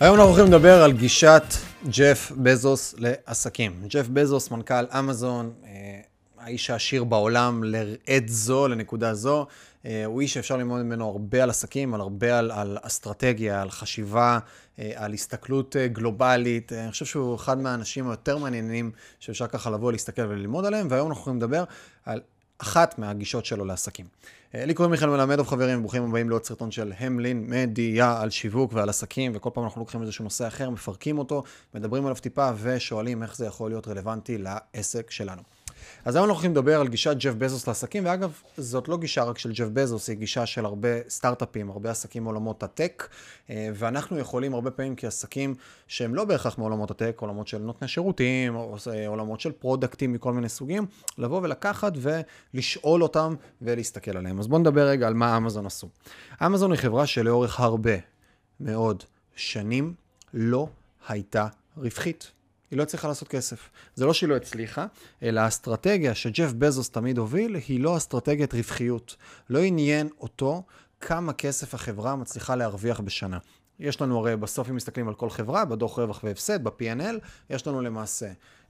היום אנחנו הולכים לדבר על גישת ג'ף בזוס לעסקים. ג'ף בזוס, מנכ"ל אמזון, אה, האיש העשיר בעולם לעת זו, לנקודה זו. אה, הוא איש שאפשר ללמוד ממנו הרבה על עסקים, על הרבה על, על אסטרטגיה, על חשיבה, אה, על הסתכלות גלובלית. אני חושב שהוא אחד מהאנשים היותר מעניינים שאפשר ככה לבוא, להסתכל וללמוד עליהם, והיום אנחנו הולכים לדבר על אחת מהגישות שלו לעסקים. אה, לי קוראים מיכאל מלמדוב חברים, ברוכים הבאים לעוד סרטון של המלין מדיה על שיווק ועל עסקים, וכל פעם אנחנו לוקחים איזשהו נושא אחר, מפרקים אותו, מדברים עליו טיפה ושואלים איך זה יכול להיות רלוונטי לעסק שלנו. אז היום אנחנו הולכים לדבר על גישת ג'ף בזוס לעסקים, ואגב, זאת לא גישה רק של ג'ף בזוס, היא גישה של הרבה סטארט-אפים, הרבה עסקים מעולמות הטק, אה, ואנחנו יכולים הרבה פעמים כעסקים שהם לא בהכרח מעולמות הטק, עולמות של נותני שירותים, אה, עולמות של פרודקטים מכל מיני סוגים, לבוא ולקחת ולשאול אותם ולהסתכל עליהם. אז בואו נדבר רגע על מה אמזון עשו. אמזון היא חברה שלאורך הרבה מאוד שנים לא הייתה רווחית. היא לא הצליחה לעשות כסף. זה לא שהיא לא הצליחה, אלא האסטרטגיה שג'ף בזוס תמיד הוביל, היא לא אסטרטגיית רווחיות. לא עניין אותו כמה כסף החברה מצליחה להרוויח בשנה. יש לנו הרי בסוף, אם מסתכלים על כל חברה, בדוח רווח והפסד, ב-P&L, יש לנו למעשה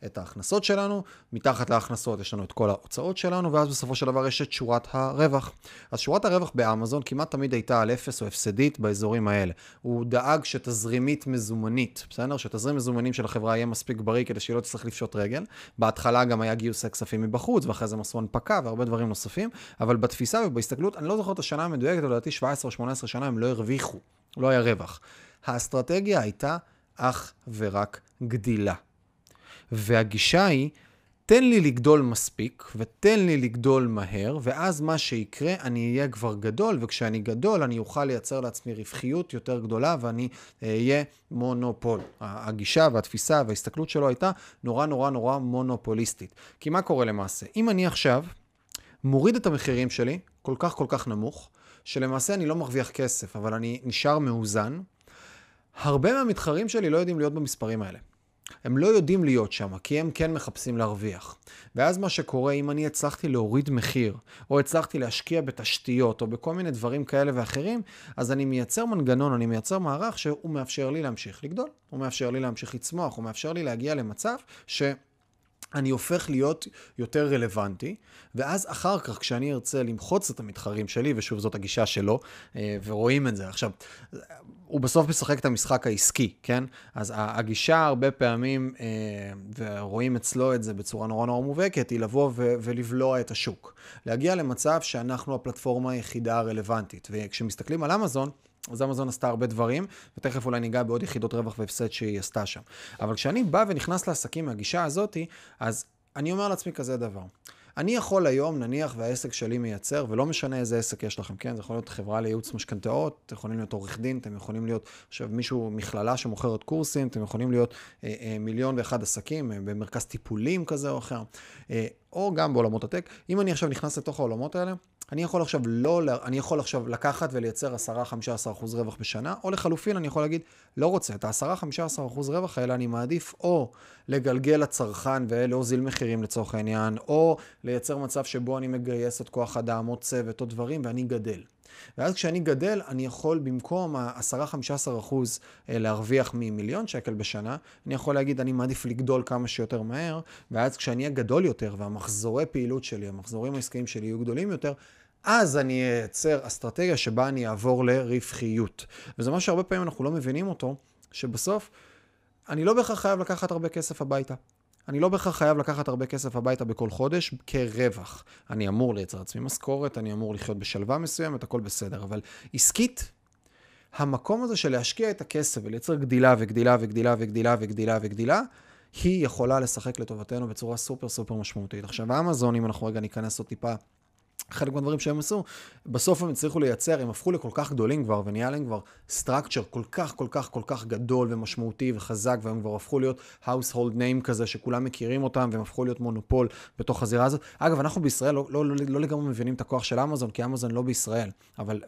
את ההכנסות שלנו, מתחת להכנסות יש לנו את כל ההוצאות שלנו, ואז בסופו של דבר יש את שורת הרווח. אז שורת הרווח באמזון כמעט תמיד הייתה על אפס או הפסדית באזורים האלה. הוא דאג שתזרימית מזומנית, בסדר? שתזרים מזומנים של החברה יהיה מספיק בריא כדי שהיא לא תצטרך לפשוט רגל. בהתחלה גם היה גיוסי כספים מבחוץ, ואחרי זה הם עשו הנפקה והרבה דברים נוספים, אבל בתפיסה ובהסתכלות, אני לא זוכר את השנה המדויקת, אבל לדעתי 17 או 18 שנה הם לא הרוויחו, לא היה רווח. האסטרטגיה הייתה אך ורק גדילה. והגישה היא, תן לי לגדול מספיק, ותן לי לגדול מהר, ואז מה שיקרה, אני אהיה כבר גדול, וכשאני גדול, אני אוכל לייצר לעצמי רווחיות יותר גדולה, ואני אהיה מונופול. הגישה והתפיסה וההסתכלות שלו הייתה נורא נורא נורא מונופוליסטית. כי מה קורה למעשה? אם אני עכשיו מוריד את המחירים שלי, כל כך כל כך נמוך, שלמעשה אני לא מרוויח כסף, אבל אני נשאר מאוזן, הרבה מהמתחרים שלי לא יודעים להיות במספרים האלה. הם לא יודעים להיות שם, כי הם כן מחפשים להרוויח. ואז מה שקורה, אם אני הצלחתי להוריד מחיר, או הצלחתי להשקיע בתשתיות, או בכל מיני דברים כאלה ואחרים, אז אני מייצר מנגנון, אני מייצר מערך שהוא מאפשר לי להמשיך לגדול, הוא מאפשר לי להמשיך לצמוח, הוא מאפשר לי להגיע למצב ש... אני הופך להיות יותר רלוונטי, ואז אחר כך, כשאני ארצה למחוץ את המתחרים שלי, ושוב, זאת הגישה שלו, אה, ורואים את זה. עכשיו, הוא בסוף משחק את המשחק העסקי, כן? אז הגישה הרבה פעמים, אה, ורואים אצלו את זה בצורה נורא נורא מובהקת, היא לבוא ולבלוע את השוק. להגיע למצב שאנחנו הפלטפורמה היחידה הרלוונטית. וכשמסתכלים על אמזון, אז אמזון עשתה הרבה דברים, ותכף אולי ניגע בעוד יחידות רווח והפסד שהיא עשתה שם. אבל כשאני בא ונכנס לעסקים מהגישה הזאתי, אז אני אומר לעצמי כזה דבר. אני יכול היום, נניח והעסק שלי מייצר, ולא משנה איזה עסק יש לכם, כן? זה יכול להיות חברה לייעוץ משכנתאות, אתם יכולים להיות עורך דין, אתם יכולים להיות עכשיו מישהו, מכללה שמוכרת קורסים, אתם יכולים להיות אה, אה, מיליון ואחד עסקים אה, במרכז טיפולים כזה או אחר, אה, או גם בעולמות הטק. אם אני עכשיו נכנס לתוך העולמות האלה, אני יכול עכשיו לא, אני יכול עכשיו לקחת ולייצר 10-15% רווח בשנה, או לחלופין אני יכול להגיד, לא רוצה, את ה-10-15% רווח האלה אני מעדיף או לגלגל לצרכן ולהוזיל מחירים לצורך העניין, או לייצר מצב שבו אני מגייס את כוח אדם, או צוות, או דברים, ואני גדל. ואז כשאני גדל, אני יכול במקום ה-10-15% אה, להרוויח ממיליון שקל בשנה, אני יכול להגיד, אני מעדיף לגדול כמה שיותר מהר, ואז כשאני אהיה גדול יותר, והמחזורי פעילות שלי, המחזורים העסקיים שלי יהיו גדולים יותר, אז אני אייצר אסטרטגיה שבה אני אעבור לרווחיות. וזה מה שהרבה פעמים אנחנו לא מבינים אותו, שבסוף אני לא בהכרח חייב לקחת הרבה כסף הביתה. אני לא בהכרח חייב לקחת הרבה כסף הביתה בכל חודש כרווח. אני אמור לייצר לעצמי משכורת, אני אמור לחיות בשלווה מסוימת, הכל בסדר. אבל עסקית, המקום הזה של להשקיע את הכסף ולייצר גדילה וגדילה וגדילה וגדילה וגדילה וגדילה, היא יכולה לשחק לטובתנו בצורה סופר סופר משמעותית. עכשיו, אמזון, אם אנחנו רגע ניכנס עוד טיפה חלק מהדברים שהם עשו, בסוף הם הצליחו לייצר, הם הפכו לכל כך גדולים כבר, ונהיה להם כבר structure כל כך, כל כך, כל כך גדול ומשמעותי וחזק, והם כבר הפכו להיות household name כזה, שכולם מכירים אותם, והם הפכו להיות מונופול בתוך הזירה הזאת. אגב, אנחנו בישראל לא, לא, לא, לא לגמרי מבינים את הכוח של אמזון, כי אמזון לא בישראל, אבל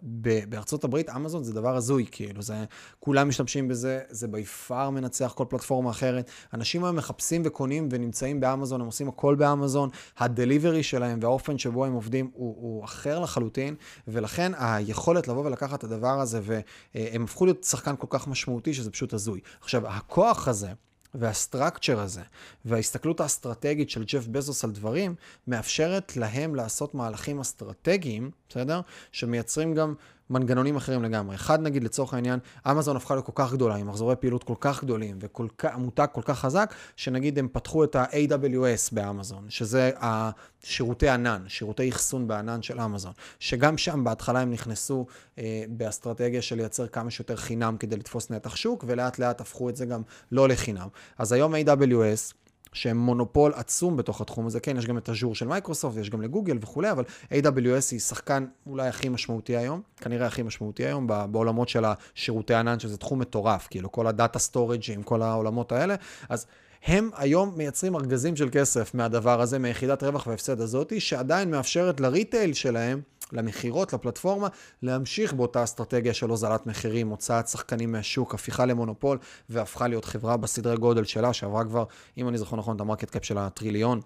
בארצות הברית אמזון זה דבר הזוי, כאילו, זה, כולם משתמשים בזה, זה בי פאר מנצח כל פלטפורמה אחרת. אנשים היום מחפשים וקונים ונמצאים באמזון, הם עושים הכל באמזון, הדליברי שלהם והאופן שבו הם עובדים הוא הוא, הוא אחר לחלוטין, ולכן היכולת לבוא ולקחת את הדבר הזה, והם הפכו להיות שחקן כל כך משמעותי, שזה פשוט הזוי. עכשיו, הכוח הזה, והסטרקצ'ר הזה, וההסתכלות האסטרטגית של ג'ף בזוס על דברים, מאפשרת להם לעשות מהלכים אסטרטגיים, בסדר? שמייצרים גם מנגנונים אחרים לגמרי. אחד, נגיד, לצורך העניין, אמזון הפכה להיות כל כך גדולה, עם מחזורי פעילות כל כך גדולים, ומותג כל כך חזק, שנגיד הם פתחו את ה-AWS באמזון, שזה השירותי ענן, שירותי אחסון בענן של אמזון, שגם שם בהתחלה הם נכנסו אה, באסטרטגיה של לייצר כמה שיותר חינם כדי לתפוס נתח שוק, ולאט לאט הפכו את זה גם לא לחינם. אז היום AWS, שהם מונופול עצום בתוך התחום הזה. כן, יש גם את ה Azure של מייקרוסופט, יש גם לגוגל וכולי, אבל AWS היא שחקן אולי הכי משמעותי היום, כנראה הכי משמעותי היום, בעולמות של השירותי ענן, שזה תחום מטורף, כאילו כל ה data storage עם כל העולמות האלה. אז הם היום מייצרים ארגזים של כסף מהדבר הזה, מיחידת רווח והפסד הזאתי, שעדיין מאפשרת ל retail שלהם, למכירות, לפלטפורמה, להמשיך באותה אסטרטגיה של הוזלת מחירים, הוצאת שחקנים מהשוק, הפיכה למונופול, והפכה להיות חברה בסדרי גודל שלה, שעברה כבר, אם אני זוכר נכון, את ה market cap של הטריליון.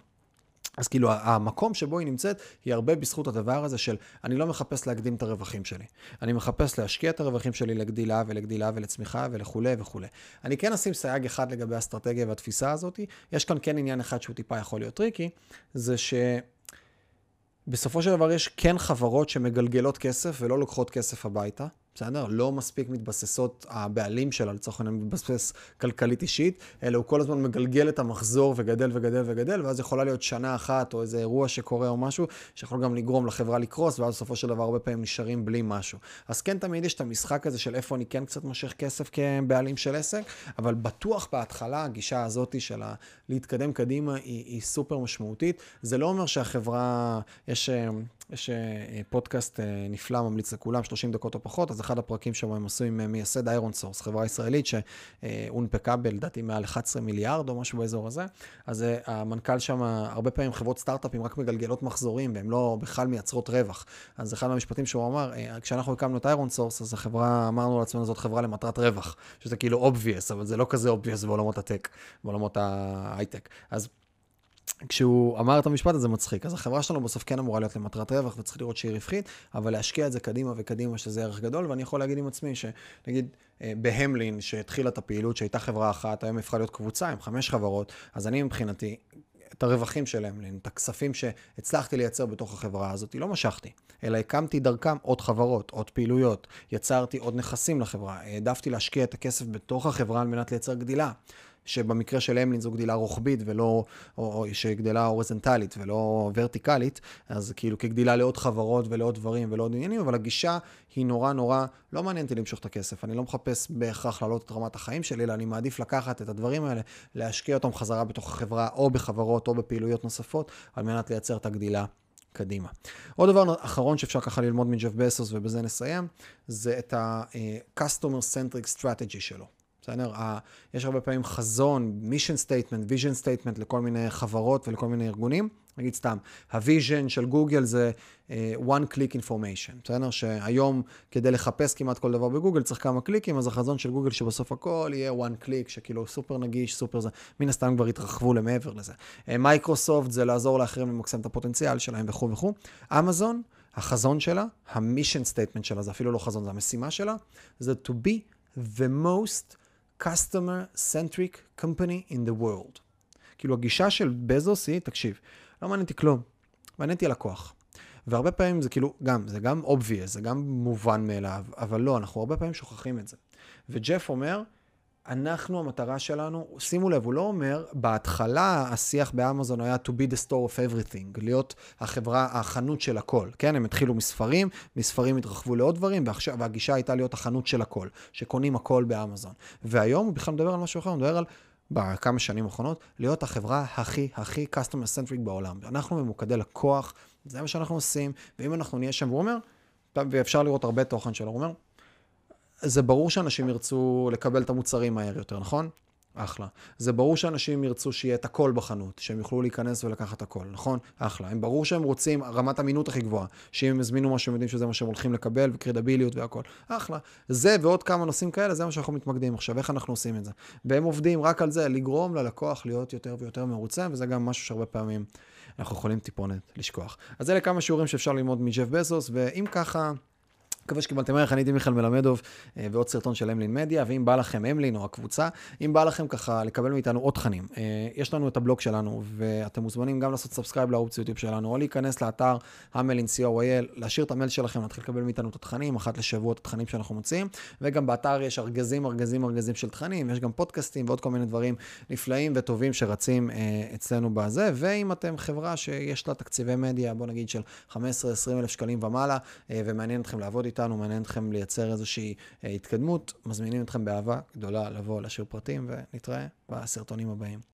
אז כאילו המקום שבו היא נמצאת היא הרבה בזכות הדבר הזה של אני לא מחפש להקדים את הרווחים שלי. אני מחפש להשקיע את הרווחים שלי לגדילה ולגדילה ולצמיחה ולכולי וכולי. אני כן אשים סייג אחד לגבי האסטרטגיה והתפיסה הזאת. יש כאן כן עניין אחד שהוא טיפה יכול להיות tricky, זה ש... בסופו של דבר יש כן חברות שמגלגלות כסף ולא לוקחות כסף הביתה. בסדר? לא מספיק מתבססות, הבעלים שלה לצורך העניין מתבסס כלכלית אישית, אלא הוא כל הזמן מגלגל את המחזור וגדל וגדל וגדל, ואז יכולה להיות שנה אחת או איזה אירוע שקורה או משהו, שיכול גם לגרום לחברה לקרוס, ואז בסופו של דבר הרבה פעמים נשארים בלי משהו. אז כן, תמיד יש את המשחק הזה של איפה אני כן קצת מושך כסף כבעלים של עסק, אבל בטוח בהתחלה הגישה הזאת של להתקדם קדימה היא, היא סופר משמעותית. זה לא אומר שהחברה, יש... יש אה, פודקאסט אה, נפלא, ממליץ לכולם, 30 דקות או פחות, אז אחד הפרקים שם הם עשו עם אה, מייסד ironSource, חברה ישראלית שהונפקה ב, לדעתי, מעל 11 מיליארד או משהו באזור הזה. אז המנכ"ל שם, הרבה פעמים חברות סטארט-אפים רק מגלגלות מחזורים, והן לא בכלל מייצרות רווח. אז אחד מהמשפטים שהוא אמר, כשאנחנו הקמנו את ironSource, אז החברה, אמרנו לעצמנו, זאת חברה למטרת רווח, שזה כאילו obvious, אבל זה לא כזה obvious בעולמות הטק, בעולמות ההייטק. אז כשהוא אמר את המשפט הזה מצחיק. אז החברה שלנו בסוף כן אמורה להיות למטרת רווח וצריך לראות שהיא רווחית, אבל להשקיע את זה קדימה וקדימה שזה ערך גדול, ואני יכול להגיד עם עצמי שנגיד אה, בהמלין, שהתחילה את הפעילות, שהייתה חברה אחת, היום הפכה להיות קבוצה עם חמש חברות, אז אני מבחינתי, את הרווחים של המלין, את הכספים שהצלחתי לייצר בתוך החברה הזאת, לא משכתי, אלא הקמתי דרכם עוד חברות, עוד פעילויות, יצרתי עוד נכסים לחברה, העדפתי להשקיע את הכסף בתוך החברה על מנת לייצר גדילה. שבמקרה של המלין זו גדילה רוחבית ולא, או, או שגדילה אורזנטלית ולא ורטיקלית, אז כאילו כגדילה לעוד חברות ולעוד דברים ולעוד עניינים, אבל הגישה היא נורא נורא, לא מעניין אותי למשוך את הכסף, אני לא מחפש בהכרח להעלות את רמת החיים שלי, אלא אני מעדיף לקחת את הדברים האלה, להשקיע אותם חזרה בתוך החברה, או בחברות או בפעילויות נוספות, על מנת לייצר את הגדילה. קדימה. עוד דבר אחרון שאפשר ככה ללמוד מג'ף בסוס, ובזה נסיים, זה את ה-customer centric strategy שלו. בסדר? יש הרבה פעמים חזון, mission statement, vision statement לכל מיני חברות ולכל מיני ארגונים. נגיד סתם, ה vision של גוגל זה אה, one click information, בסדר? שהיום כדי לחפש כמעט כל דבר בגוגל צריך כמה קליקים, אז החזון של גוגל שבסוף הכל יהיה one click, שכאילו סופר נגיש, סופר זה, מן הסתם כבר התרחבו למעבר לזה. מייקרוסופט אה, זה לעזור לאחרים למקסם את הפוטנציאל שלהם וכו' וכו'. אמזון, החזון שלה, ה mission statement שלה, זה אפילו לא חזון, זה המשימה שלה, זה to be the most customer-centric company in the world. כאילו הגישה של בזוס היא, תקשיב, לא מעניין אותי כלום, מעניין אותי הלקוח. והרבה פעמים זה כאילו, גם, זה גם obvious, זה גם מובן מאליו, אבל לא, אנחנו הרבה פעמים שוכחים את זה. וג'ף אומר, אנחנו, המטרה שלנו, שימו לב, הוא לא אומר, בהתחלה השיח באמזון היה to be the store of everything, להיות החברה, החנות של הכל, כן? הם התחילו מספרים, מספרים התרחבו לעוד דברים, ועכשיו, והגישה הייתה להיות החנות של הכל, שקונים הכל באמזון. והיום הוא בכלל מדבר על משהו אחר, הוא מדבר על... בכמה שנים האחרונות, להיות החברה הכי הכי customer centric בעולם. אנחנו ממוקדי לקוח, זה מה שאנחנו עושים, ואם אנחנו נהיה שם, והוא אומר, ואפשר לראות הרבה תוכן שלו, הוא אומר, זה ברור שאנשים ירצו לקבל את המוצרים מהר יותר, נכון? אחלה. זה ברור שאנשים ירצו שיהיה את הכל בחנות, שהם יוכלו להיכנס ולקחת הכל, נכון? אחלה. הם ברור שהם רוצים רמת אמינות הכי גבוהה, שאם הם הזמינו משהו, הם יודעים שזה מה שהם הולכים לקבל, וקרדיביליות והכל. אחלה. זה ועוד כמה נושאים כאלה, זה מה שאנחנו מתמקדים עכשיו, איך אנחנו עושים את זה. והם עובדים רק על זה, לגרום ללקוח להיות יותר ויותר מרוצה, וזה גם משהו שהרבה פעמים אנחנו יכולים טיפונת לשכוח. אז אלה כמה שיעורים שאפשר ללמוד מג'ף בזוס, ואם ככה... מקווה שקיבלתם ערך, אני הייתי מיכאל מלמדוב, אה, ועוד סרטון של אמלין מדיה, ואם בא לכם אמלין או הקבוצה, אם בא לכם ככה לקבל מאיתנו עוד תכנים, אה, יש לנו את הבלוג שלנו, ואתם מוזמנים גם לעשות subscribe לערוץ יוטיוב שלנו, או להיכנס לאתר המלין co.il, להשאיר את המייל שלכם, להתחיל לקבל מאיתנו את התכנים, אחת לשבוע את התכנים שאנחנו מוצאים, וגם באתר יש ארגזים, ארגזים, ארגזים של תכנים, יש גם פודקאסטים ועוד כל מיני דברים נפלאים וטובים שרצים אה, אצלנו בזה, ואם אתם חברה שיש לה תקציבי מדיה, בוא נגיד של 15-20 אלף שקלים ומעלה, ומעניין אתכם לעבוד איתנו, מעניין אתכם לייצר איזושהי אה, התקדמות, מזמינים אתכם באהבה גדולה לבוא להשאיר פרטים, ונתראה בסרטונים הבאים.